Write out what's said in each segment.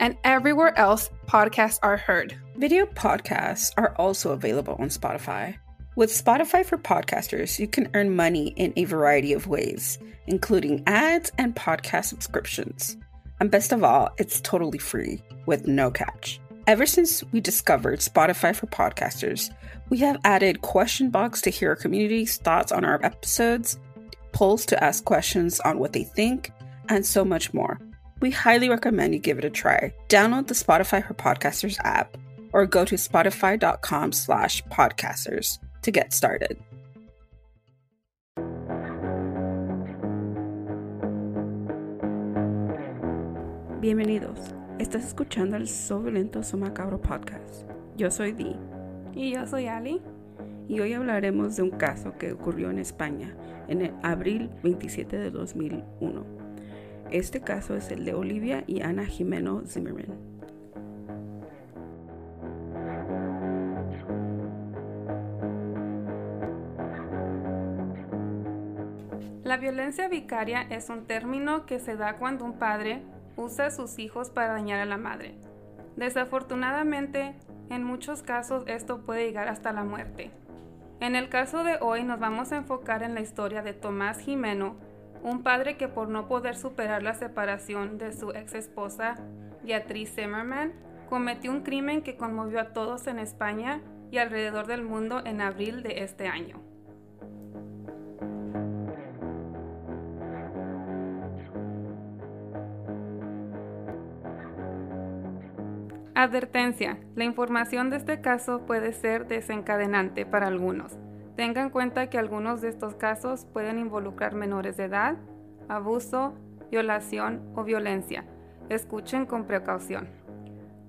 and everywhere else podcasts are heard. Video podcasts are also available on Spotify. With Spotify for Podcasters, you can earn money in a variety of ways, including ads and podcast subscriptions. And best of all, it's totally free with no catch. Ever since we discovered Spotify for Podcasters, we have added question box to hear our community's thoughts on our episodes, polls to ask questions on what they think, and so much more we highly recommend you give it a try. Download the Spotify for Podcasters app or go to spotify.com slash podcasters to get started. Bienvenidos. Estás escuchando el So Violento So Macabro podcast. Yo soy Dee. Y yo soy Ali. Y hoy hablaremos de un caso que ocurrió en España en el abril 27 de 2001 este caso es el de Olivia y Ana Jimeno Zimmerman. La violencia vicaria es un término que se da cuando un padre usa a sus hijos para dañar a la madre. Desafortunadamente, en muchos casos esto puede llegar hasta la muerte. En el caso de hoy nos vamos a enfocar en la historia de Tomás Jimeno, un padre que por no poder superar la separación de su ex esposa, Beatriz Zimmerman, cometió un crimen que conmovió a todos en España y alrededor del mundo en abril de este año. Advertencia. La información de este caso puede ser desencadenante para algunos. Tenga en cuenta que algunos de estos casos pueden involucrar menores de edad, abuso, violación o violencia. Escuchen con precaución.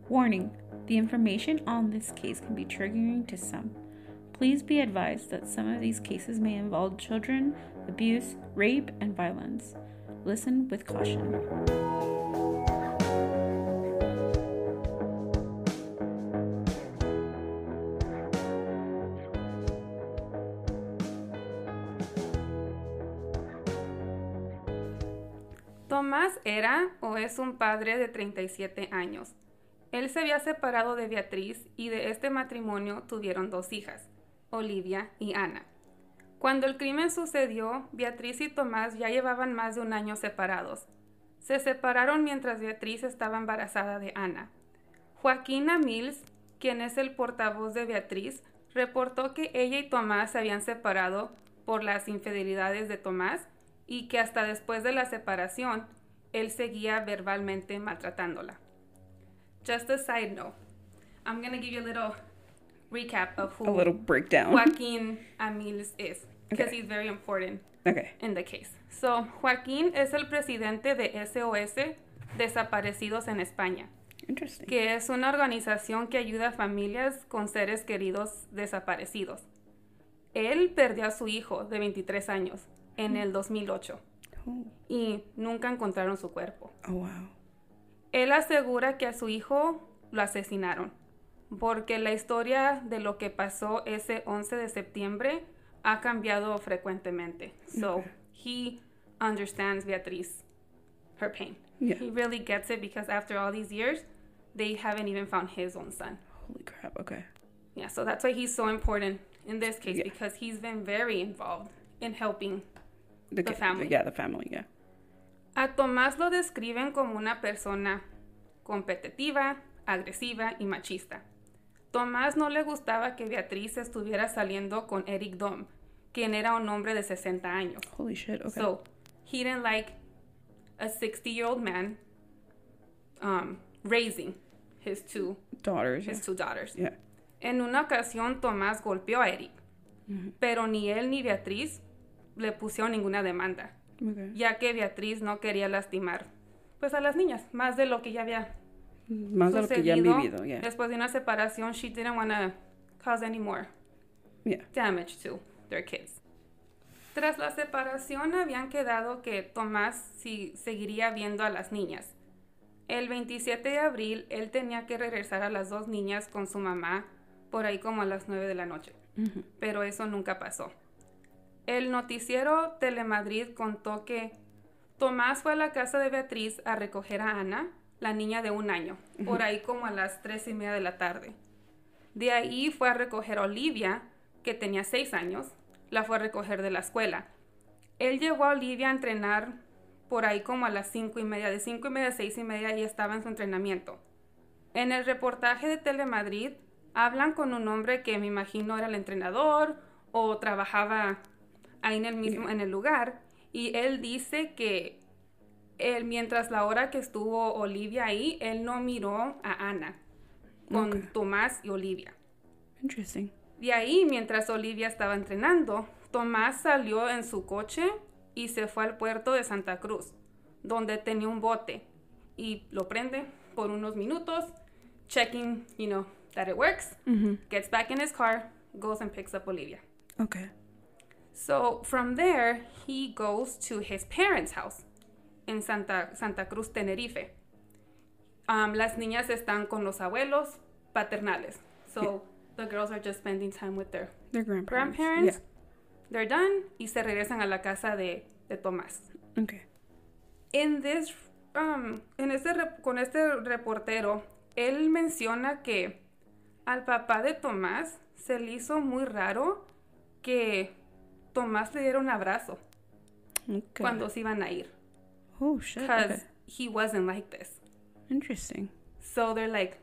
Warning. The information on this case can be triggering to some. Please be advised that some of these cases may involve children, abuse, rape, and violence. Listen with caution. Es un padre de 37 años. Él se había separado de Beatriz y de este matrimonio tuvieron dos hijas, Olivia y Ana. Cuando el crimen sucedió, Beatriz y Tomás ya llevaban más de un año separados. Se separaron mientras Beatriz estaba embarazada de Ana. Joaquina Mills, quien es el portavoz de Beatriz, reportó que ella y Tomás se habían separado por las infidelidades de Tomás y que hasta después de la separación él seguía verbalmente maltratándola. Just a side note, I'm going to give you a little recap of who a little breakdown Joaquín Amiles is because okay. he's very important okay. in the case. So, Joaquín es el presidente de SOS Desaparecidos en España. Interesting. Que es una organización que ayuda a familias con seres queridos desaparecidos. Él perdió a su hijo de 23 años en el 2008 y nunca encontraron su cuerpo. Oh, wow. Él asegura que a su hijo lo asesinaron porque la historia de lo que pasó ese 11 de septiembre ha cambiado frecuentemente. So he understands Beatriz, her pain. He really gets it because after all these years, they haven't even found his own son. Holy crap, okay. Yeah, so that's why he's so important in this case because he's been very involved in helping The, the family. Yeah, the family, yeah. A Tomás lo describen como una persona competitiva, agresiva y machista. Tomás no le gustaba que Beatriz estuviera saliendo con Eric Dom, quien era un hombre de 60 años. Holy shit. Okay. So he didn't like a 60 year old man um, raising his two, Daughters. his Yeah. two daughters. yeah. En una ocasión, Tomás golpeó a Eric, pero ni él ni Beatriz le pusieron ninguna demanda, Okay. ya que Beatriz no quería lastimar pues a las niñas, más de lo que ya había Más de lo que ya han sucedido. vivido. Yeah. Después de una separación, she didn't want to cause any more Yeah. damage to their kids. Tras la separación habían quedado que Tomás sí seguiría viendo a las niñas. El 27 de abril él tenía que regresar a las dos niñas con su mamá por ahí como a las 9 de la noche, pero eso nunca pasó. El noticiero Telemadrid contó que Tomás fue a la casa de Beatriz a recoger a Ana, la niña de un año, por ahí como a las tres y media de la tarde. De ahí fue a recoger a Olivia, que tenía seis años, la fue a recoger de la escuela. Él llevó a Olivia a entrenar por ahí como a las cinco y media, de cinco y media a seis y media y estaba en su entrenamiento. En el reportaje de Telemadrid hablan con un hombre que me imagino era el entrenador o trabajaba ahí en el mismo en el lugar y él dice que él mientras la hora que estuvo Olivia ahí él no miró a Ana con. Tomás y Olivia. Interesting. De ahí, mientras Olivia estaba entrenando, Tomás salió en su coche y se fue al puerto de Santa Cruz, donde tenía un bote, y lo prende por unos minutos, checking, you know, that it works, gets back in his car, goes and picks up Olivia. Okay. So from there, he goes to his parents' house in Santa, Santa Cruz, Tenerife. Um, las niñas están con los abuelos paternales. So the girls are just spending time with their Their grandparents. grandparents. They're done y se regresan a la casa de, de Tomás. Okay. In this, um, en este rep- con este reportero, él menciona que al papá de Tomás se le hizo muy raro que Tomás le diera un abrazo Okay. cuando se iban a ir. Oh shit. Because Okay. he wasn't like this. Interesting. So they're like,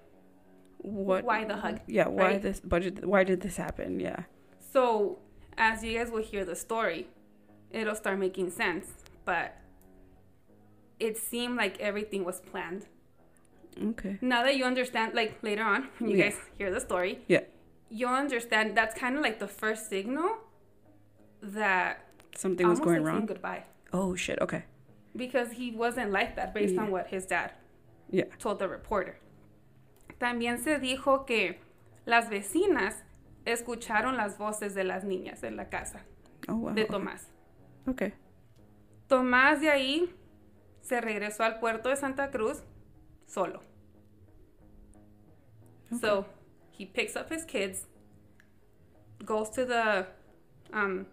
What? Why the hug, Yeah. Why right? this budget? Why did this happen? Yeah. so as you guys will hear the story, it'll start making sense. But it seemed like everything was planned. Okay. Now that you understand, like later on, when you Yeah. guys hear the story, Yeah. you'll understand that's kind of like the first signal that Something was going wrong. goodbye. Oh shit. Okay. Because he wasn't like that based on Yeah. what his dad Yeah. told the reporter. También se dijo que las vecinas escucharon las voces de las niñas en la casa Oh wow. de okay. Tomás. Okay. Tomás de ahí se regresó al puerto de Santa Cruz solo. So he picks up his kids, goes to the um,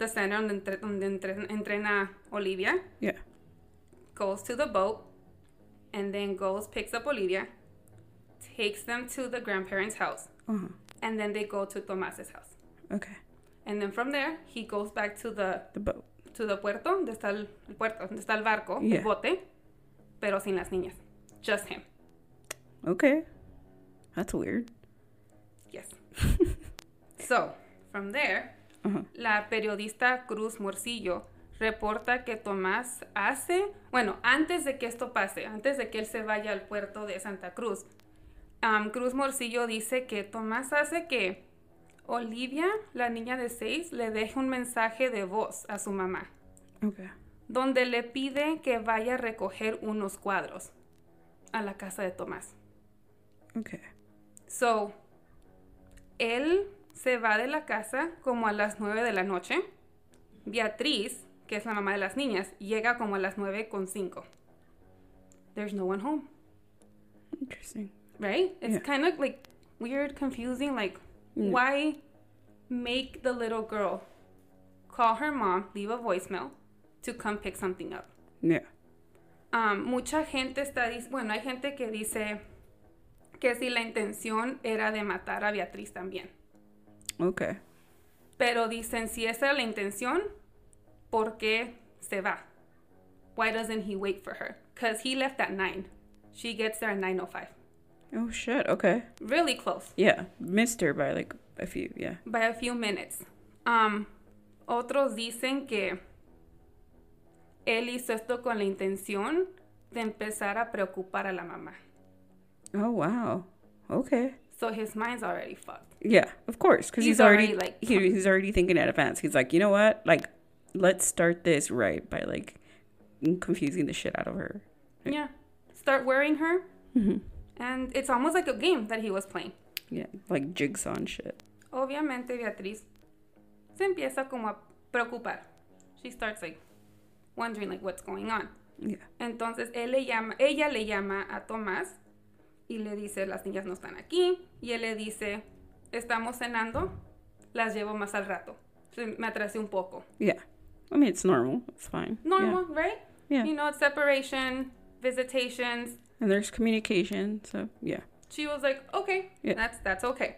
the center donde, entre- donde entre- entrena Olivia, Yeah. goes to the boat, and then goes picks up Olivia, takes them to the grandparents' house, Uh huh. and then they go to Tomás's house. Okay. And then from there, he goes back to the The boat. to the puerto, donde está el, el puerto, donde está el barco, Yeah. el bote, pero sin las niñas. Just him. Okay. That's weird. Yes. so, from there, La periodista Cruz Morcillo reporta que Tomás hace, bueno, antes de que esto pase, antes de que él se vaya al puerto de Santa Cruz, um, Cruz Morcillo dice que Tomás hace que Olivia, la niña de seis, le deje un mensaje de voz a su mamá. Okay. donde le pide que vaya a recoger unos cuadros a la casa de Tomás. Okay. So, él se va de la casa como a las 9 de la noche. Beatriz, que es la mamá de las niñas, llega como a las 9 con 5. There's no one home, Interesting. right? It's Yeah. kind of like weird, confusing. Like, Mm. why make the little girl call her mom, leave a voicemail to come pick something up? Yeah. Um, mucha gente está, bueno, hay gente que dice que si la intención era de matar a Beatriz también. Okay. Pero dicen, si esa era la intención, ¿por qué se va? Why doesn't he wait for her? Because he left at 9. She gets there at 9:05. Oh shit. Okay. Really close. Yeah, missed her by like a few. Yeah. by a few minutes. Um, otros dicen que él hizo esto con la intención de empezar a preocupar a la mamá. Oh wow. Okay. So his mind's already fucked. Yeah, of course, because he's, He's already, already, like, he, he's already thinking in advance. He's like, you know what? Like, let's start this right by like confusing the shit out of her. Yeah. Start worrying her. Mm-hmm. And it's almost like a game that he was playing. Yeah, like jigsaw and shit. Obviamente Beatriz se empieza como a preocupar. She starts like wondering like what's going on. Yeah. Entonces él le llama, ella le llama a Tomás y le dice, las niñas no están aquí. Y él le dice, estamos cenando, las llevo más al rato. Me atrasé un poco. Yeah. I mean, it's normal. It's fine. Normal, right? Yeah. You know, it's separation, visitations. And there's communication. So, yeah. She was like, okay, Yeah. that's, that's okay.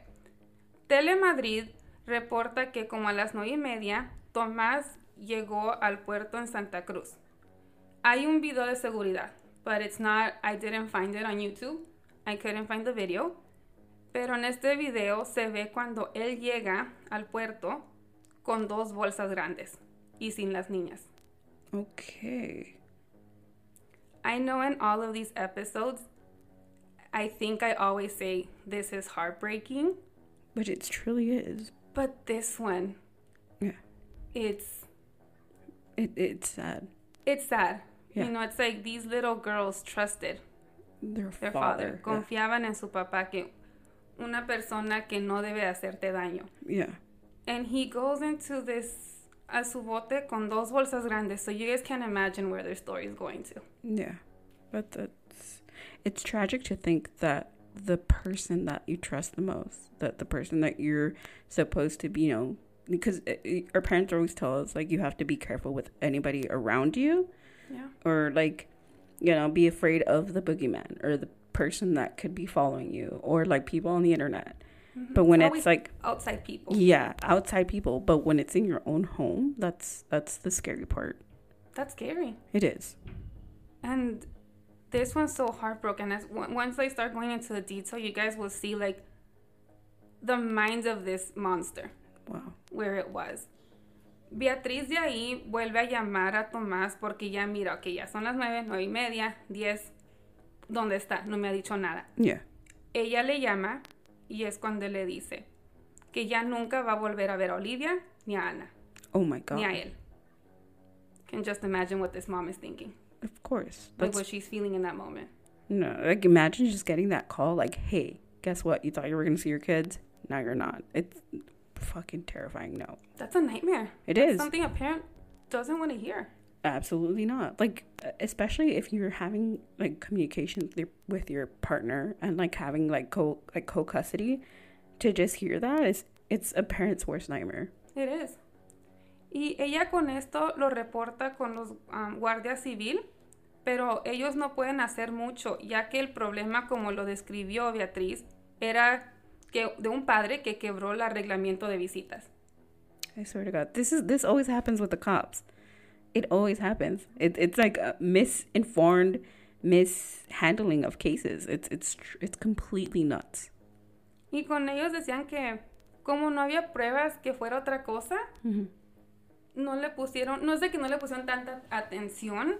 Telemadrid reporta que como a las nueve y media, Tomás llegó al puerto en Santa Cruz. Hay un video de seguridad, but it's not, I didn't find it on YouTube. I couldn't find the video. Pero en este video se ve cuando él llega al puerto con dos bolsas grandes y sin las niñas. Okay. I know in all of these episodes, I think I always say this is heartbreaking, But it truly is. but this one, Yeah. it's It, it's sad. it's sad. Yeah. You know, it's like these little girls trusted Their, their father. father, confiaban en su papá que una persona que no debe hacerte daño. Yeah. yeah. And he goes into this a su bote con dos bolsas grandes, so you guys can imagine where their story is going to. Yeah. But that's it's tragic to think that the person that you trust the most, that the person that you're supposed to be, you know, because it, it- our parents always tell us like you have to be careful with anybody around you Yeah. or like you know, be afraid of the boogeyman or the person that could be following you or like people on the internet. Mm-hmm. But when Always it's like outside people. yeah, outside people, but when it's in your own home, that's that's the scary part. That's scary. It is. And this one's so heartbroken. As on- once I start going into the detail, you guys will see like the minds of this monster, Wow. where it was. Beatriz de ahí vuelve a llamar a Tomás porque ya mira, ok, ya son las nueve, nueve y media, diez. ¿Dónde está? No me ha dicho nada. Yeah. Ella le llama y es cuando le dice que ya nunca va a volver a ver a Olivia ni a Ana, Oh my god. ni a él. Can just imagine what this mom is thinking, Of course. like what she's feeling in that moment. no. Like imagine just getting that call like, "Hey, guess what? You thought you were going to see your kids? Now you're not." It's fucking terrifying. No. That's a nightmare. It That's is. something a parent doesn't want to hear. Absolutely not. Like especially if you're having like communication with your, with your partner and like having like co like co-custody to just hear that is it's a parent's worst nightmare. It is. Y ella con esto lo reporta con los um, guardias civil, pero ellos no pueden hacer mucho, ya que el problema, como lo describió Beatriz, era que de un padre que quebró el arreglamiento de visitas. I swear to God, this is this always happens with the cops. It always happens. It, it's like a misinformed mishandling of cases. It's it's it's completely nuts. Y con ellos decían que como no había pruebas que fuera otra cosa, no le pusieron, no es de que no le pusieron tanta atención,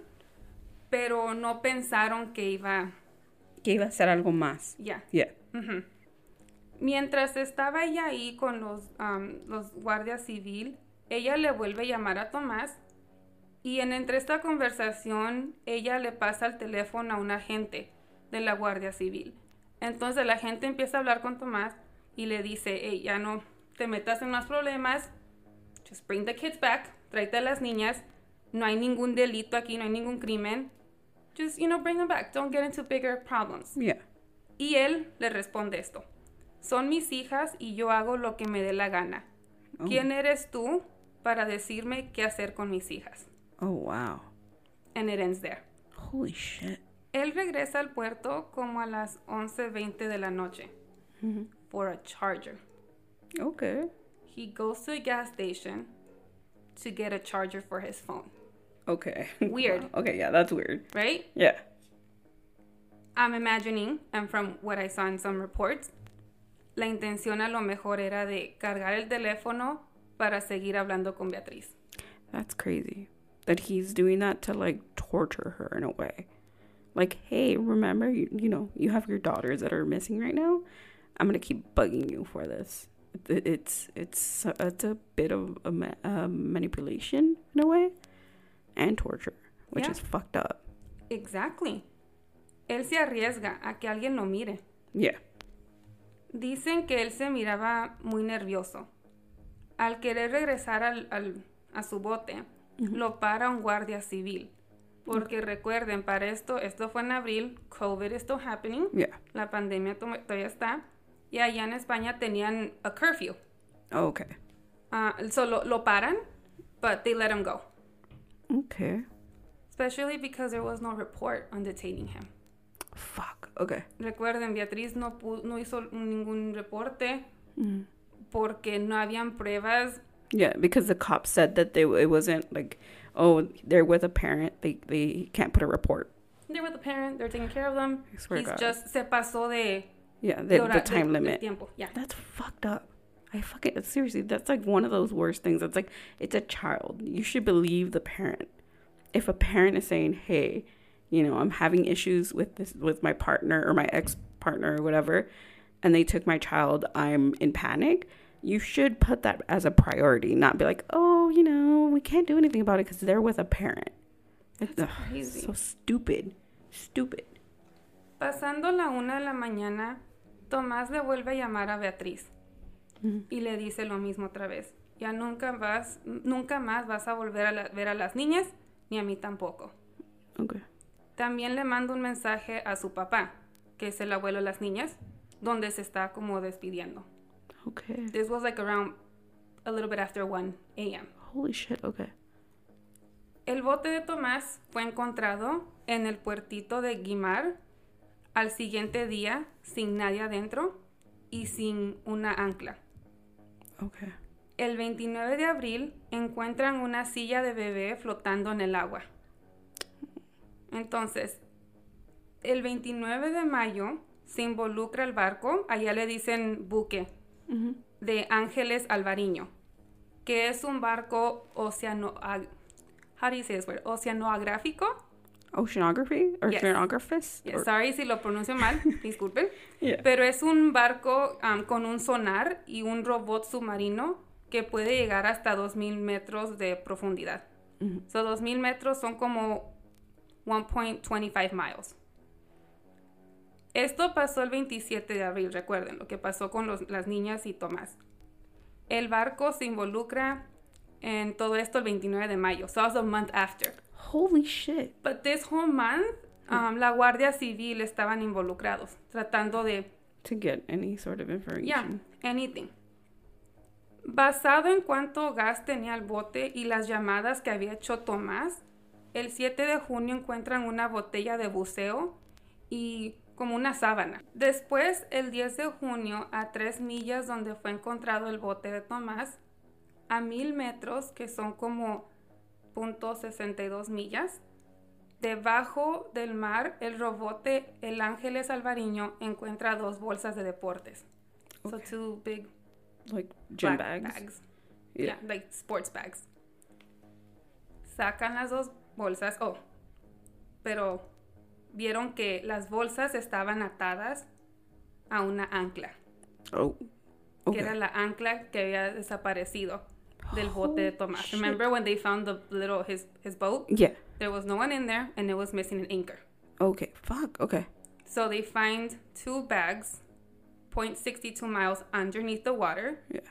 pero no pensaron que iba, Que iba a ser algo más. ya. Yeah. Mientras estaba ella ahí con los, am, los guardias civil, ella le vuelve a llamar a Tomás y en entre esta conversación ella le pasa el teléfono a un agente de la Guardia Civil. Entonces la gente empieza a hablar con Tomás y le dice, hey, ya no te metas en más problemas, just bring the kids back, tráete a las niñas, no hay ningún delito aquí, no hay ningún crimen, just, you know, bring them back, don't get into bigger problems. Yeah. Y él le responde esto. Son mis hijas y yo hago lo que me dé la gana. Oh. ¿Quién eres tú para decirme qué hacer con mis hijas? Oh wow. And it ends there. Holy shit. Él regresa al puerto como a las 11.20 de la noche for a charger. Okay. He goes to a gas station to get a charger for his phone, Okay. Weird. Wow. Okay, yeah, that's weird. right? Yeah. I'm imagining, and from what I saw in some reports, la intención a lo mejor era de cargar el teléfono para seguir hablando con Beatriz. That's crazy. That he's doing that to like torture her in a way. Like, hey, remember, you, you know, you have your daughters that are missing right now. I'm gonna keep bugging you for this. It's it's it's a bit of a, ma- a manipulation in a way, and torture, which Yeah. is fucked up. Exactly. Él se arriesga a que alguien lo mire. Yeah. Dicen que él se miraba muy nervioso. Al querer regresar al, al- a su bote, lo para un guardia civil. Porque recuerden, para esto, esto fue en abril, COVID is still happening, Yeah. la pandemia to- todavía está, y allá en España tenían a curfew. Okay. Ah, so lo, lo paran, but they let him go. Okay. Especially because there was no report on detaining him. Fuck. Okay. Recuerden, Beatriz no, no hizo ningún reporte Mm. porque no habían pruebas. Yeah, because the cops said that they it wasn't like, oh, they're with a parent. They they can't put a report. They're with the parent, they're taking care of them. I swear He's God. just se pasó de, Yeah, de the, the time de limit. tiempo. Yeah. That's fucked up. I fucking seriously, that's like one of those worst things. It's like it's a child. You should believe the parent. If a parent is saying, "Hey, you know, I'm having issues with this with my partner or my ex partner or whatever," and they took my child, I'm in panic. You should put that as a priority, not be like, "Oh, you know, we can't do anything about it because they're with a parent." It's ugh, crazy. so stupid, stupid. Pasando la una de la mañana, Tomás le vuelve a llamar a Beatriz Ujú. y le dice lo mismo otra vez. Ya nunca vas, nunca más vas a volver a la- ver a las niñas, ni a mí tampoco. Okay. También le manda un mensaje a su papá, que es el abuelo de las niñas, donde se está como despidiendo. Okay. This was like around a little bit after 1 a.m. Holy shit. Okay. El bote de Tomás fue encontrado en el puertito de Guimar al siguiente día sin nadie adentro y sin una ancla. Okay. El 29 de abril encuentran una silla de bebé flotando en el agua. Entonces, el 29 de mayo se involucra el barco, allá le dicen buque, de Ángeles Alvariño, que es un barco oceano, how do you say this word? oceanográfico. Oceanography Yes. oceanographist? Or- sorry si lo pronuncio mal, disculpen. Yeah. Pero es un barco um, con un sonar y un robot submarino que puede llegar hasta 2.000 metros de profundidad. Mhm. So 2.000 metros son como 1.25 miles. Esto pasó el 27 de abril, recuerden lo que pasó con los- las niñas y Tomás. El barco se involucra en todo esto el 29 de mayo, so it's a month after. Holy shit. But this whole month, um, la Guardia Civil estaban involucrados, tratando de To get any sort of information. Yeah, anything. Basado en cuánto gas tenía el bote y las llamadas que había hecho Tomás, el 7 de junio encuentran una botella de buceo y como una sábana. Después, el 10 de junio, a tres millas donde fue encontrado el bote de Tomás, a mil metros, que son como .62 millas, debajo del mar, el robote El Ángeles Alvariño encuentra dos bolsas de deportes. So two big Like gym bags. Yeah. like sports bags. Sacan las dos bolsas. Oh, pero vieron que las bolsas estaban atadas a una ancla, Oh. que Okay. era la ancla que había desaparecido del oh, bote de Tomás. shit. Remember when they found the little his his boat? Yeah. There was no one in there, and it was missing an anchor. Okay. Fuck. Okay. So they find two bags, 0.62 miles underneath the water, Yeah.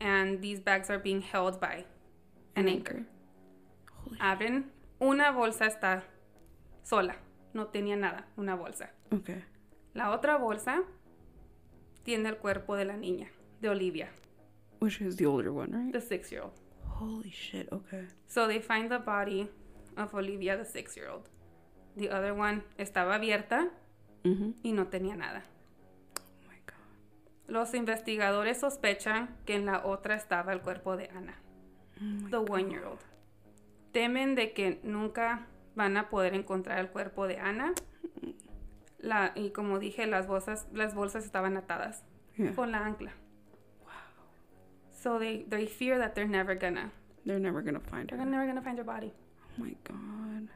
and these bags are being held by an anchor. Holy Abren, una bolsa está sola, no tenía nada, una bolsa. Okay. La otra bolsa tiene el cuerpo de la niña, de Olivia, Which is the older one, right? the six-year-old. Holy shit. Okay. So they find the body of Olivia, the six-year-old. The other one estaba abierta Mm-hmm. y no tenía nada. Oh my god. Los investigadores sospechan que en la otra estaba el cuerpo de Ana, Oh the one-year-old. Temen de que nunca van a poder encontrar el cuerpo de Ana. La, y como dije, las bolsas, las bolsas estaban atadas Yeah. con la ancla. So they, they fear that they're never gonna, They're never gonna find they're her. never gonna find your body. Oh my god.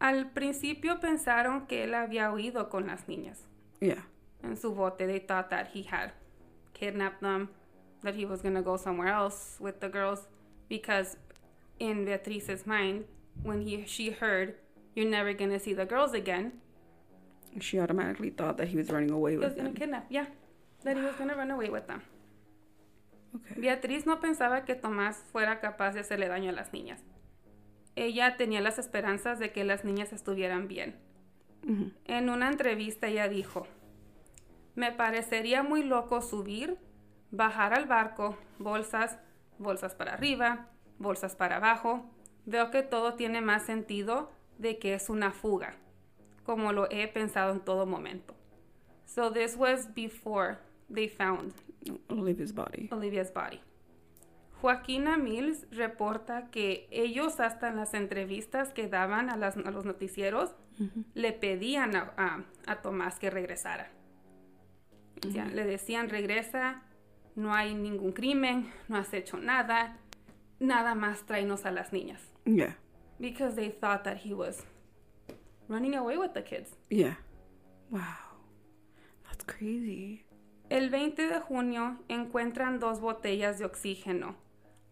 Al principio pensaron que él había huido con las niñas Yeah. en su bote. They thought that he had kidnapped them, that he was gonna go somewhere else with the girls, because in Beatrice's mind, when he she heard, "You're never gonna see the girls again," She automatically thought that he was running away he was with gonna them. kidnap. Yeah, that he was gonna run away with them. Okay. Beatriz no pensaba que Tomás fuera capaz de hacerle daño a las niñas. Ella tenía las esperanzas de que las niñas estuvieran bien. En una entrevista ella dijo, me parecería muy loco subir, bajar al barco, bolsas, bolsas para arriba, bolsas para abajo. Veo que todo tiene más sentido de que es una fuga, como lo he pensado en todo momento. So this was before they found Olivia's body. Olivia's body. Joaquina Mills reporta que ellos hasta en las entrevistas que daban a, las- a los noticieros le pedían a, a- a Tomás que regresara. O sea, Le decían, regresa, no hay ningún crimen, no has hecho nada, nada más tráenos a las niñas. Yeah. Because they thought that he was running away with the kids. Yeah. Wow. That's crazy. El 20 de junio encuentran dos botellas de oxígeno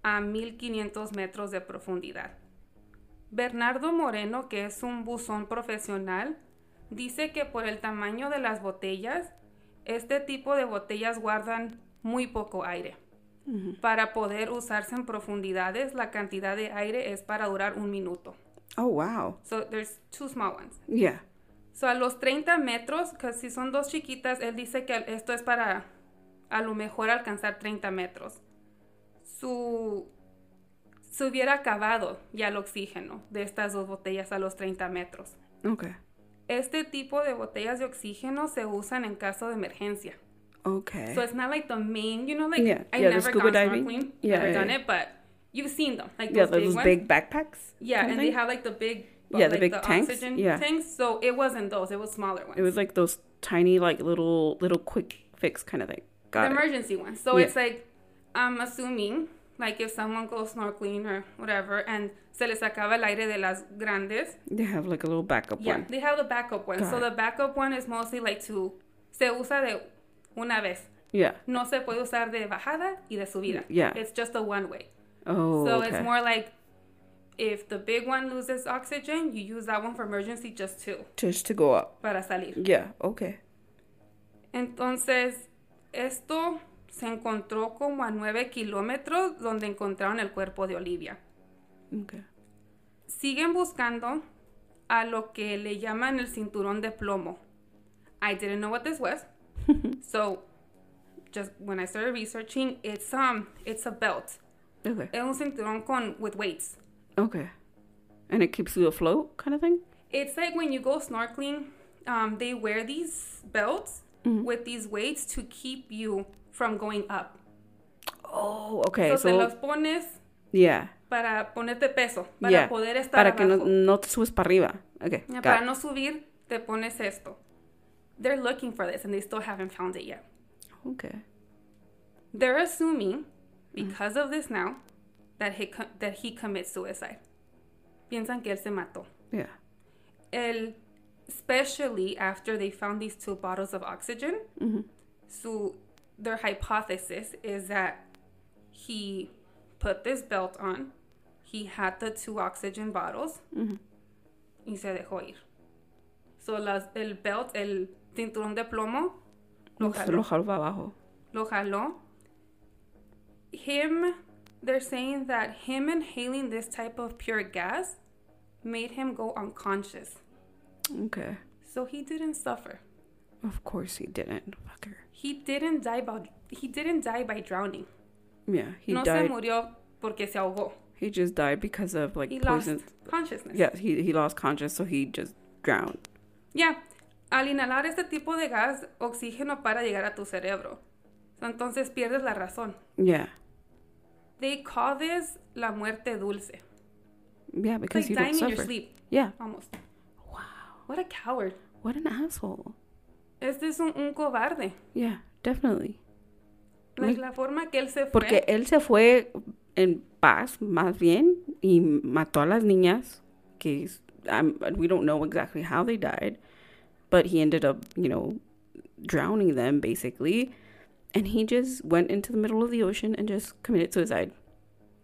a 1500 metros de profundidad. Bernardo Moreno, que es un buzón profesional, dice que por el tamaño de las botellas, este tipo de botellas guardan muy poco aire. Para poder usarse en profundidades, la cantidad de aire es para durar un minuto. Oh wow. So there's two small ones. Yeah. So, a los 30 metros, que si son dos chiquitas, él dice que esto es para a lo mejor alcanzar 30 metros. Su, se hubiera acabado ya el oxígeno de estas dos botellas a los 30 metros. Okay. Este tipo de botellas de oxígeno se usan en caso de emergencia. Okay. So it's not like the main, you know, like Yeah, I've yeah, never scuba gone diving. snorkeling, Yeah, never yeah, done yeah. it, but you've seen them, like yeah, those big those ones. big backpacks. yeah, and they have like the big, Yeah, the like big the tanks, oxygen yeah. tanks. So it wasn't those; it was smaller ones. It was like those tiny, like little, little quick fix kind of thing. the Got it. emergency ones. So Yeah. it's like I'm assuming like if someone goes snorkeling or whatever and se les acaba el aire de las grandes, They have like a little backup yeah, one. they have the backup one. Got so it. the backup one is mostly like to se usa de una vez. Yeah. No se puede usar de bajada y de subida. Yeah. It's just a one way. Oh. So okay. it's more like if the big one loses oxygen, you use that one for emergency just to just to go up. para salir. Yeah. Okay. Entonces, esto se encontró como a 9 kilómetros donde encontraron el cuerpo de Olivia. Okay. Siguen buscando a lo que le llaman el cinturón de plomo. I didn't know what this was. so, just when I started researching, it's um it's a belt. Okay. Es un cinturón con with weights. Okay. And it keeps you afloat, kind of thing. It's like when you go snorkeling, um, they wear these belts with these weights to keep you from going up. Oh. Okay. so, So, te los pones yeah. para ponerte peso, para yeah. poder estar Para que no, abajo. no te subes para arriba. Okay. Para no subir, te pones esto. They're looking for this and they still haven't found it yet. Okay. They're assuming, because of this now, that he, co- that he commits suicide. Piensan que él se mató. Yeah. El, especially after they found these two bottles of oxygen. Mhm. So their hypothesis is that he put this belt on, he had the two oxygen bottles, Mhm. y se dejó ir. So las, el belt, el cinturón de plomo, lo jaló. lo jaló para abajo. Lo jaló. Him, they're saying that him inhaling this type of pure gas made him go unconscious. Okay. So he didn't suffer. Of course he didn't. Fucker. He didn't die by he didn't die by drowning. Yeah. He no se murió porque se ahogó. He just died because of like He poison. lost consciousness. Yeah. He he lost consciousness, so he just drowned. Ya, al inhalar este tipo de gas, oxígeno para llegar a tu cerebro. Entonces pierdes la razón. Yeah. They call this la muerte dulce. Yeah, because like you dying don't in suffer. your sleep, Yeah. almost. Wow. What a coward. What an asshole. Este es un, un cobarde. Yeah, definitely. Like, Like- la forma que él se fue. Porque él se fue en paz, más bien, y mató a las niñas, que um, we don't know exactly how they died, but he ended up, you know, drowning them, basically. And he just went into the middle of the ocean and just committed suicide.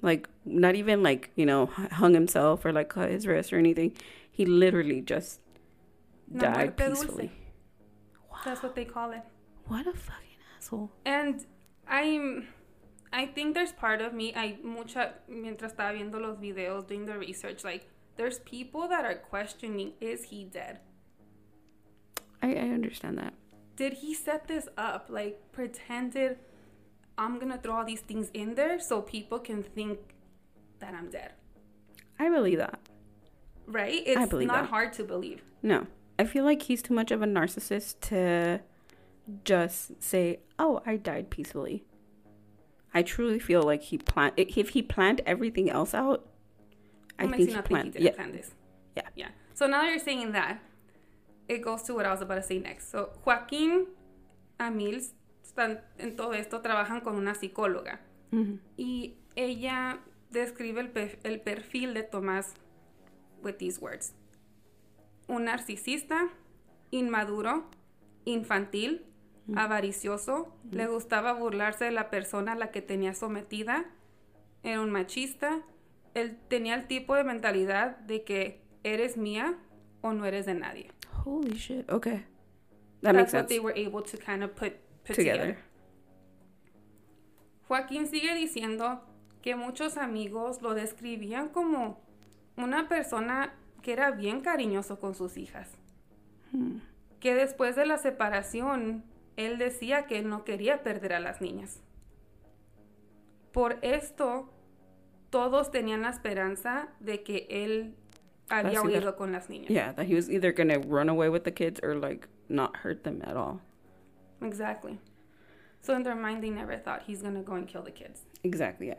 Like, not even like, you know, hung himself or like cut his wrist or anything. He literally just died peacefully. That's what they call it. What a fucking asshole. And I'm I think there's part of me, I mucha mientras estaba viendo los videos, doing the research, like there's people that are questioning is he dead? I, I understand that. Did he set this up? Like pretended I'm gonna throw all these things in there so people can think that I'm dead. I believe that. Right? It's believe not that. hard to believe. No. I feel like he's too much of a narcissist to just say, "Oh, I died peacefully." I truly feel like he planned if he planned everything else out. I think he not think planned. he yeah, plan this? Yeah. Yeah. So now you're saying that, it goes to what I was about to say next. So Joaquín Amils están en todo esto trabajan con una psicóloga. Y ella describe el, el perfil de Tomás with these words. Un narcisista, inmaduro, infantil, avaricioso, le gustaba burlarse de la persona a la que tenía sometida, era un machista, él tenía el tipo de mentalidad de que eres mía o no eres de nadie. Holy shit. Okay. That That's makes what sense. they were able to kind of put, put Together. together. Joaquín sigue diciendo que muchos amigos lo describían como una persona que era bien cariñoso con sus hijas. Hmm. Que después de la separación, él decía que no quería perder a las niñas. Por esto, todos tenían la esperanza de que él había de- huido con las niñas. Yeah, that he was either gonna run away with the kids or like not hurt them at all. Exactly. So in their mind, they never thought he's gonna go and kill the kids. Exactly. Yeah.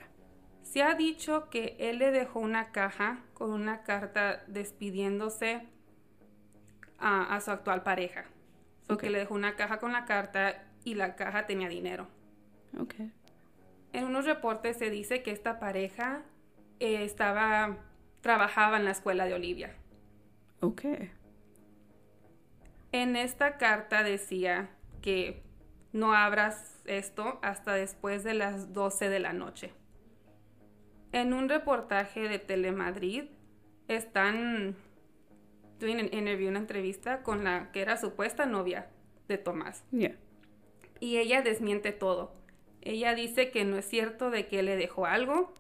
Se ha dicho que él le dejó una caja con una carta despidiéndose a, a su actual pareja. So Ok. que le dejó una caja con la carta y la caja tenía dinero. Okay. En unos reportes se dice que esta pareja eh, estaba trabajaba en la escuela de Olivia. Okay. En esta carta decía que no abras esto hasta después de las 12 de la noche. En un reportaje de Telemadrid están doing an interview, una entrevista con la que era supuesta novia de Tomás. Yeah. Y ella desmiente todo. Ella dice que no es cierto de que le dejó algo,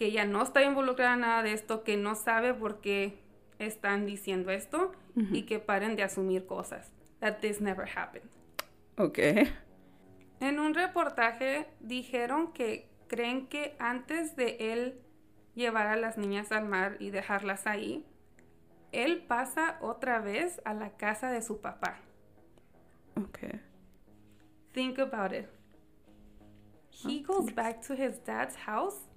que ella no está involucrada en nada de esto, que no sabe por qué están diciendo esto y que paren de asumir cosas. That this never happened. Okay. En un reportaje dijeron que creen que antes de él llevar a las niñas al mar y dejarlas ahí, él pasa otra vez a la casa de su papá. Okay. Think about it. He goes back to his dad's house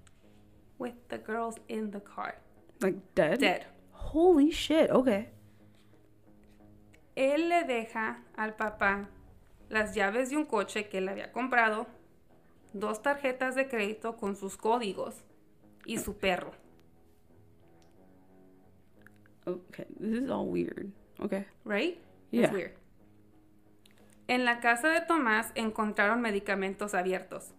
with the girls in the car. Like dead. Dead. Holy shit. Okay. Él le deja al papá las llaves de un coche que él había comprado, dos tarjetas de crédito con sus códigos y su perro. Okay. This is all weird. Okay. Right? Yeah. It's weird. En la casa de Tomás encontraron medicamentos abiertos.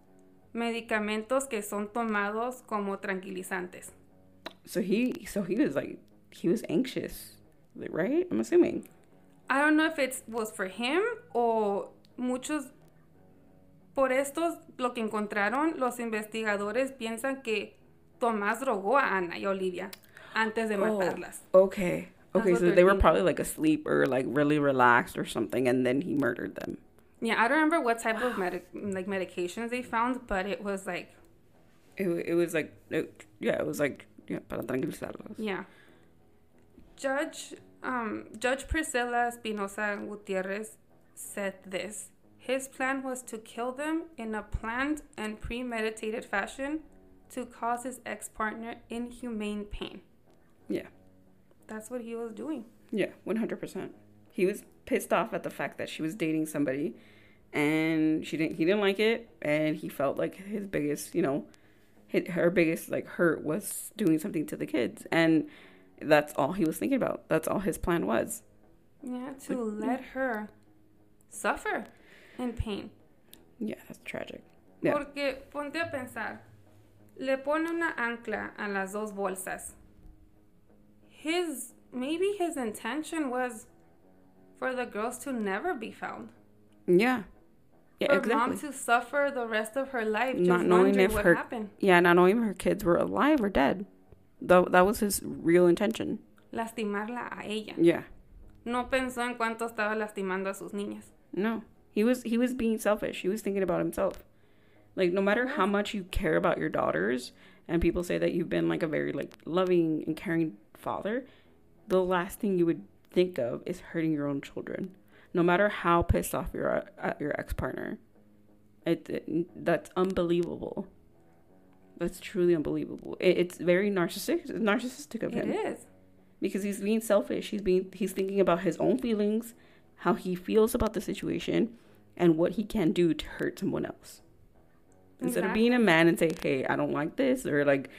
Medicamentos que son tomados como tranquilizantes. So he so he was like he was anxious, right? I'm assuming. I don't know if it was for him o muchos por estos lo que encontraron los investigadores piensan que Tomás drogó a Ana y Olivia antes de matarlas. Okay. Okay, so they were probably like asleep or like really relaxed or something, and then he murdered them. Yeah, I don't remember what type of medic like medications they found, but it was like It, it was like, it, yeah, it was like, yeah, para tranquilizarlos. yeah. Judge um, Judge Priscilla Espinosa Gutierrez said this. His plan was to kill them in a planned and premeditated fashion to cause his ex-partner inhumane pain. Yeah, That's what he was doing. yeah, 100%. He was pissed off at the fact that she was dating somebody and she didn't he didn't like it and he felt like his biggest, you know, hit her biggest like hurt was doing something to the kids and that's all he was thinking about. That's all his plan was. Yeah, to let her suffer in pain. Yeah, that's tragic. Yeah. Porque ponte a pensar, le pone una ancla a las dos bolsas. His maybe his intention was for the girls to never be found. Yeah. Yeah, for exactly. mom to suffer the rest of her life, just not knowing if what her happened. yeah, not knowing if her kids were alive or dead. Though that was his real intention. Lastimarla a ella. Yeah. No pensó en cuánto estaba lastimando a sus niñas. No. He was he was being selfish. He was thinking about himself. Like no matter how much you care about your daughters and people say that you've been like a very like loving and caring father, the last thing you would think of is hurting your own children. No matter how pissed off you're at, at your ex-partner. It, it that's unbelievable. That's truly unbelievable. It, it's very narcissistic narcissistic of It him is. because he's being selfish. He's being he's thinking about his own feelings, how he feels about the situation, and what he can do to hurt someone else. Instead of being a man and say, "Hey, I don't like this," or like,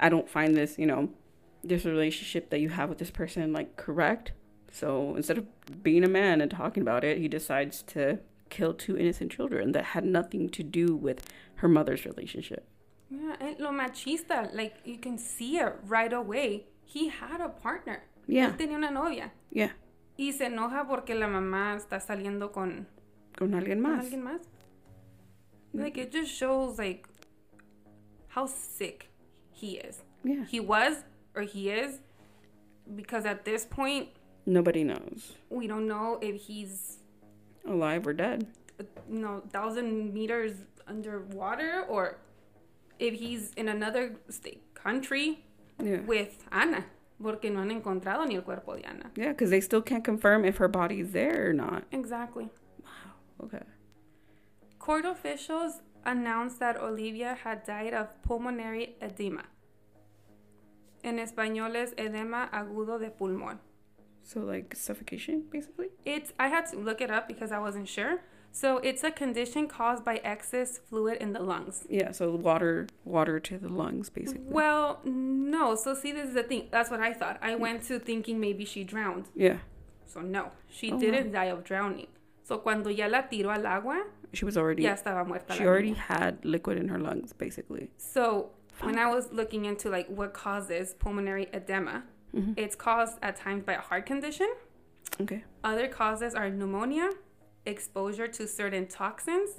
"I don't find this," you know, this relationship that you have with this person like correct. So instead of being a man and talking about it, he decides to kill two innocent children that had nothing to do with her mother's relationship. Yeah, and lo machista, like you can see it right away. He had a partner. Yeah. Él tenía una novia. Yeah, Y se enoja porque la mamá está saliendo con, con alguien más. con alguien más. Like it just shows like how sick he is. Yeah, He was or he is because at this point nobody knows, we don't know if he's alive or dead. you know thousand meters underwater or if he's in another state country Yeah. with Ana porque no han encontrado ni el cuerpo de Ana. Yeah, because they still can't confirm if her body's there or not. Exactly. Wow. Okay. Court officials announced that Olivia had died of pulmonary edema. En español es edema agudo de pulmón. So like suffocation, basically. It's I had to look it up because I wasn't sure. So it's a condition caused by excess fluid in the lungs. Yeah. So water, water to the lungs, basically. Well, no. So see, this is the thing. That's what I thought. I went to thinking maybe she drowned. Yeah. So no, she Oh, didn't die of drowning. So cuando ya la tiró al agua, She was already. ya estaba muerta. She already niña. had liquid in her lungs, basically. So when I was looking into like what causes pulmonary edema, Mm-hmm. it's caused at times by a heart condition. Okay. Other causes are pneumonia, exposure to certain toxins,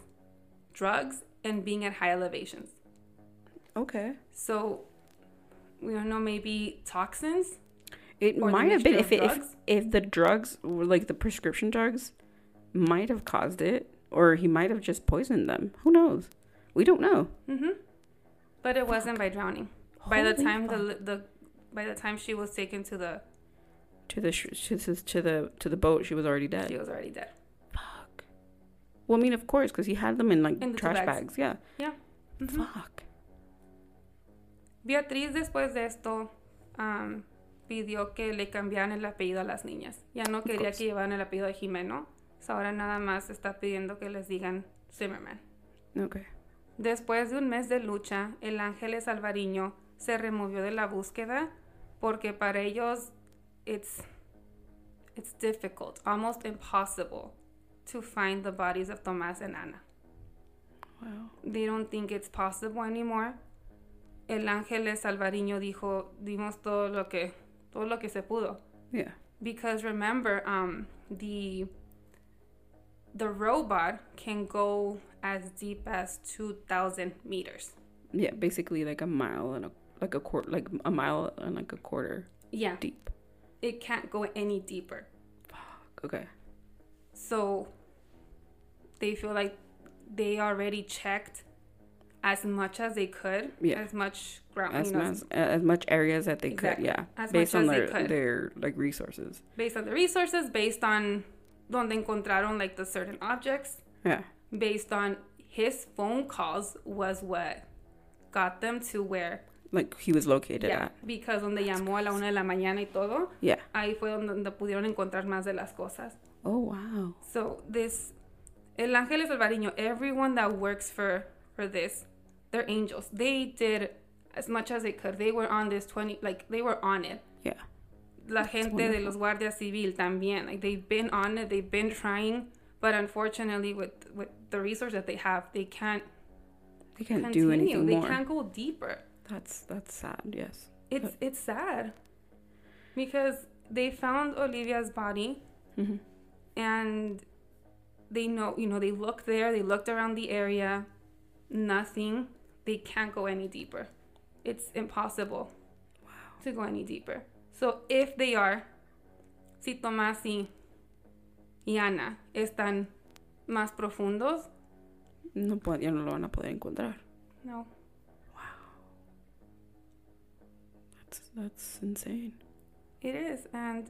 drugs, and being at high elevations. Okay. So we don't know, maybe toxins. It might have been if, it, if if the drugs like the prescription drugs might have caused it, or he might have just poisoned them. Who knows? We don't know. Mm-hmm. But it wasn't by drowning. By the Holy time the the by the time she was taken to the, To the sh- to, the- to the boat, she was already dead. she was already dead. Fuck. Well, I mean, of course, because he had them in like In the two trash bags. bags. Yeah. Yeah. Mhm. Fuck. Beatriz después de esto am, pidió que le cambiaran el apellido a las niñas. Ya no quería que llevaran el apellido de Jimeno. So ahora nada más está pidiendo que les digan Zimmerman. Okay. Después de un mes de lucha, el Ángeles Alvariño se removió de la búsqueda porque para ellos it's it's difficult, almost impossible to find the bodies of Tomás and Ana. Wow. They don't think it's possible anymore. El Ángeles Alvariño dijo, dimos todo lo que todo lo que se pudo Yeah. because remember um the the robot can go as deep as 2000 meters. Yeah. Basically, like a mile and a like a quarter, like a mile and like a quarter Yeah, deep. it can't go any deeper. Fuck. Okay. So they feel like they already checked as much as they could, Yeah. as much ground, As you know, much as much areas that they Exactly. could. Yeah. As Based much on as they their could. their like resources. based on the resources, based on donde encontraron like the certain objects, Yeah. based on his phone calls was what got them to where Like he was located yeah, at. because donde llamó a la una de la mañana y todo, Yeah. ahí fue donde, donde pudieron encontrar más de las cosas. Oh wow. So this El Ángeles Alvariño, everyone that works for for this, they're angels. They did as much as they could. They were on this 20 like they were on it. Yeah. La gente de los guardias civil también. Like they've been on it. They've been trying, but unfortunately with with the resource that they have, they can't They can't continue. do anything they more. can't go deeper. That's that's sad. Yes. It's it's sad because they found Olivia's body Mhm. and they know you know they looked there they looked around the area nothing they can't go any deeper it's impossible to go any deeper so if they are si Tomás y, y Ana están más profundos No ya no lo van a poder encontrar. no That's insane. it is and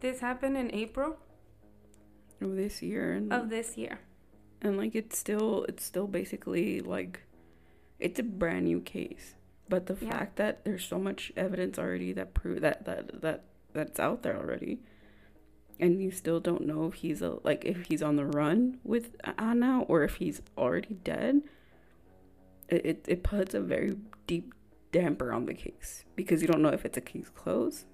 this happened in April Of this year and of this year and like it's still it's still basically like it's a brand new case. But the Yeah. fact that there's so much evidence already that prove that that that that's out there already. And you still don't know if he's a, like if he's on the run with Anna or if he's already dead. It, it it puts a very deep damper on the case because you don't know if it's a case closed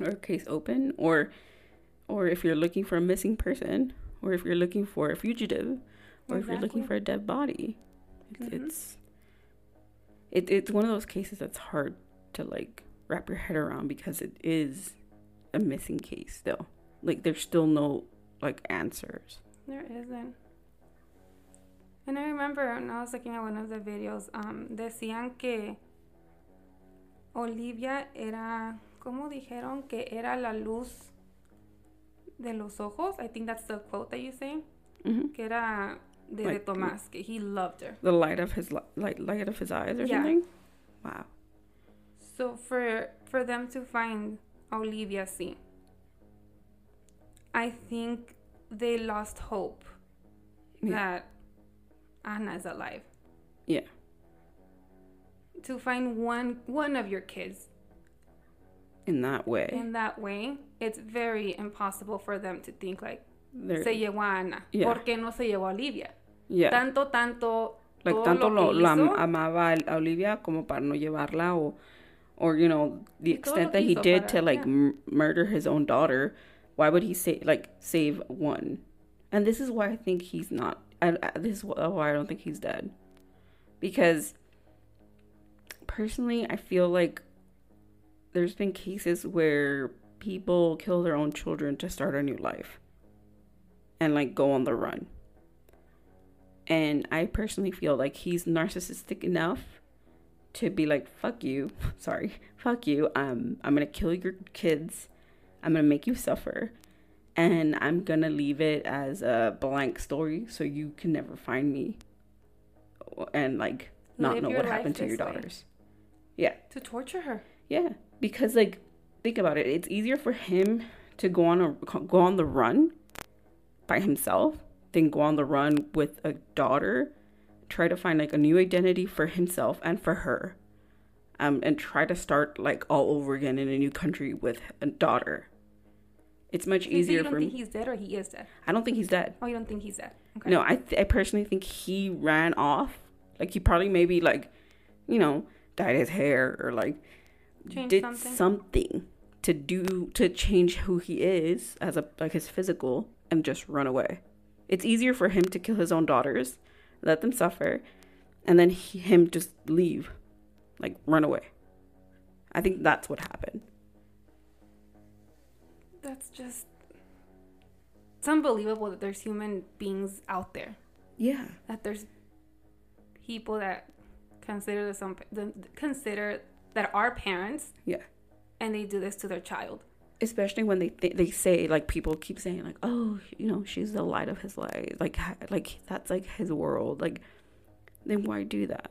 or a case open or or if you're looking for a missing person or if you're looking for a fugitive or if you're looking for a dead body. It's Mhm. it's it, it's one of those cases that's hard to like wrap your head around because it is a missing case still. Like there's still no like answers. There isn't. And I remember when I was looking at one of the videos, um, decían que Olivia era, ¿cómo dijeron? Que era la luz de los ojos. I think that's the quote that you say. hmm Que era de, de Tomás, que he loved her. The light of his li- like light of his eyes or Yeah. something. Wow. So for for them to find Olivia, sí. I think they lost hope Yeah. that Anna is alive. Yeah. To find one one of your kids In that way, in that way, it's very impossible for them to think like They're- se llevó a Ana. Yeah. ¿Por qué no se llevó a Olivia? yeah. Tanto, tanto. like tanto lo lo, hizo, amaba a Olivia como para no llevarla o or you know the Y todo lo extent that he did para- to like yeah. m- murder his own daughter why would he say like save one and this is why I think he's not I, I, this is why I don't think he's dead because personally I feel like there's been cases where people kill their own children to start a new life and like go on the run and I personally feel like he's narcissistic enough to be like, fuck you, sorry, fuck you. Um, I'm gonna kill your kids. I'm gonna make you suffer. And I'm gonna leave it as a blank story so you can never find me and like not Live know what happened to your way. daughters. Yeah. To torture her. Yeah, because like think about it, it's easier for him to go on a go on the run by himself than go on the run with a daughter, try to find like a new identity for himself and for her. Um and try to start like all over again in a new country with a daughter. It's much So easier you don't for think me. he's dead or he is dead? I don't think he's dead. Oh, you don't think he's dead? Okay. No, I th- I personally think he ran off. Like he probably maybe like, you know, dyed his hair or like Change did something. something. to do to change who he is as a like his physical and just run away. It's easier for him to kill his own daughters, let them suffer, and then he, him just leave, like run away. I think that's what happened. That's just. It's unbelievable that there's human beings out there. Yeah. That there's people that consider this some consider that are parents Yeah. and they do this to their child. especially when they th- they say like people keep saying like oh you know she's the light of his life. Like like that's like his world. Like then why do that?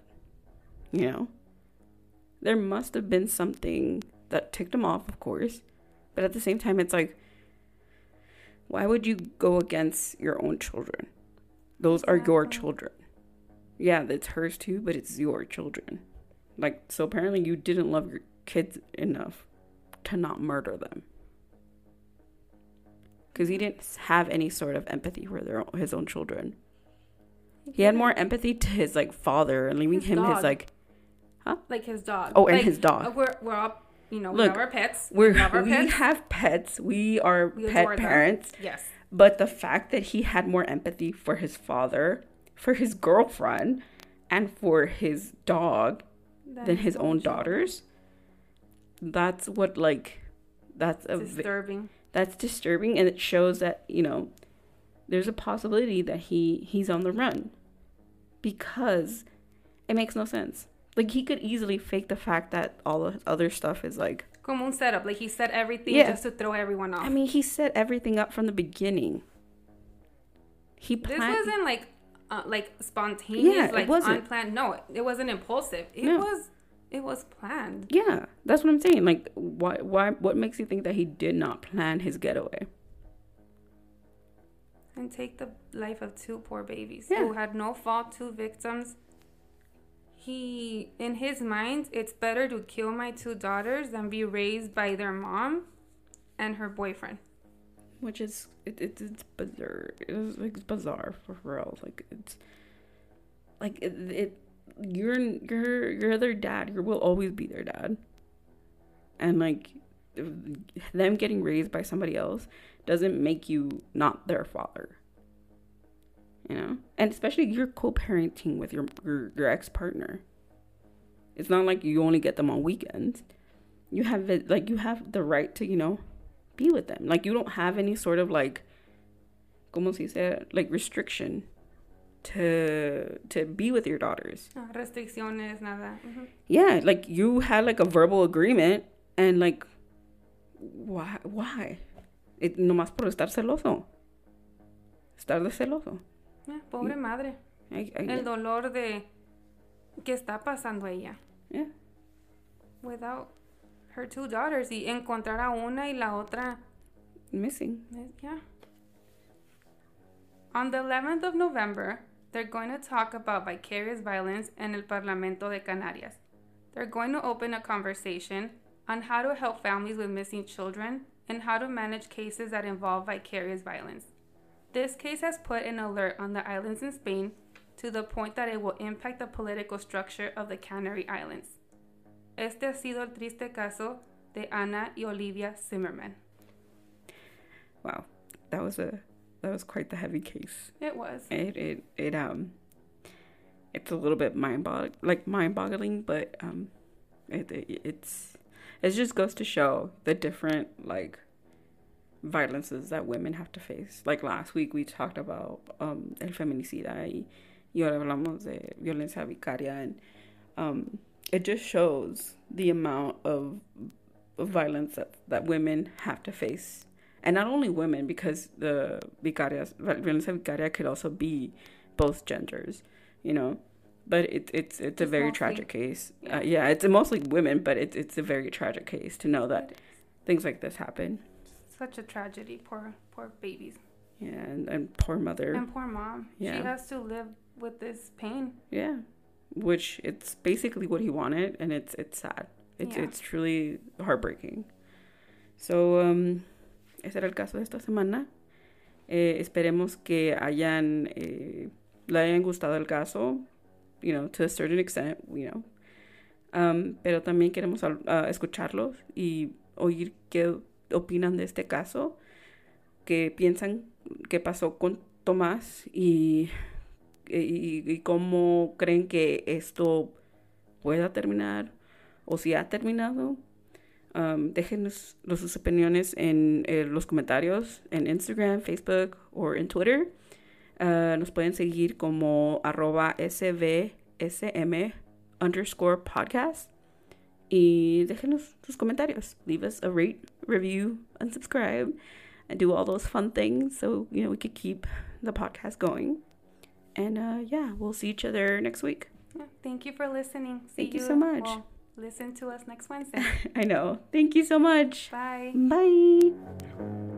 You know? There must have been something that ticked him off of course. But at the same time it's like why would you go against your own children? Those are your children yeah it's hers too but it's your children like so apparently you didn't love your kids enough to not murder them because he didn't have any sort of empathy for their his own children. He had more empathy to his like father and leaving His him his like, huh? like his dog. Oh, and Like, his dog. We're we're all you know we Look, have our pets. we're we our we pets. have pets. We are We pet parents. Yes. But the fact that he had more empathy for his father, for his girlfriend, and for his dog than his own daughters, that's what like that's a Disturbing. that's disturbing and it shows that, you know, there's a possibility that he he's on the run. Because it makes no sense. Like he could easily fake the fact that all the other stuff is like Como un setup. Like he said everything Yeah. just to throw everyone off. I mean, he set everything up from the beginning. He this planned wasn't like uh, like spontaneous, Yeah, like unplanned. No, it wasn't impulsive. It No. was it was planned. Yeah, that's what I'm saying. Like, why? Why? What makes you think that he did not plan his getaway? And take the life of two poor babies Yeah. who had no fault, two victims. He, in his mind, it's better to kill my two daughters than be raised by their mom and her boyfriend. Which is it, it, it's bizarre. It's like bizarre for real. Like it's like it, it. You're you're you're their dad. You will always be their dad. And like them getting raised by somebody else doesn't make you not their father. You know, and especially you're co-parenting with your your, your ex-partner. It's not like you only get them on weekends. You have it like you have the right to you know be with them. Like you don't have any sort of like, como se dice, like restriction to to be with your daughters. No restricciones, nada. Ujú. Yeah, like you had like a verbal agreement, and like, why? Why? It nomás por estar celoso. Estar de celoso. Yeah, pobre mm. madre. I, I, El dolor de que está pasando ella. yeah. Without her two daughters y encontrar a una y la otra Missing. Yeah. On the 11th of November, they're going to talk about vicarious violence in el Parlamento de Canarias. They're going to open a conversation on how to help families with missing children and how to manage cases that involve vicarious violence. This case has put an alert on the islands in Spain to the point that it will impact the political structure of the Canary Islands. Este ha sido el triste caso de Ana y Olivia Zimmerman. Wow, that was a that was quite the heavy case. It was. It it it um, it's a little bit mind bog like mind boggling, but um, it, it it's it just goes to show the different like violences that women have to face. Like last week we talked about um el feminicida y, y ahora hablamos de violencia vicaria and um it just shows the amount of, violence that, that women have to face and not only women because the vicarias violencia vicaria could also be both genders you know but it, it's it's a It's very mostly- tragic case yeah. uh, yeah it's mostly women but it's it's a very tragic case to know that things like this happen Such a tragedy. Poor, poor babies. yeah and, and poor mother And poor mom. Yeah. She has to live with this pain. yeah which it's basically what he wanted and it's it's sad. It's Yeah. it's truly heartbreaking. So um ese era el caso de esta semana. Eh, esperemos que hayan eh, le hayan gustado el caso you know to a certain extent you know. Um, pero también queremos ah, escucharlos y oír qué opinan de este caso qué piensan que pasó con Tomás y y, cómo creen que esto pueda terminar o si ha terminado. Um, déjenos sus opiniones en eh, los comentarios en Instagram, Facebook o en Twitter. Uh, nos pueden seguir como arroba svsm underscore podcast. Y déjenos sus comentarios. Leave us a rate, review, and subscribe. And do all those fun things so, you know, we could keep the podcast going. And uh, yeah, we'll see each other next week. Yeah. Thank you for listening. See Thank you so much. well, listen to us next Wednesday. I know. Thank you so much. Bye. Bye.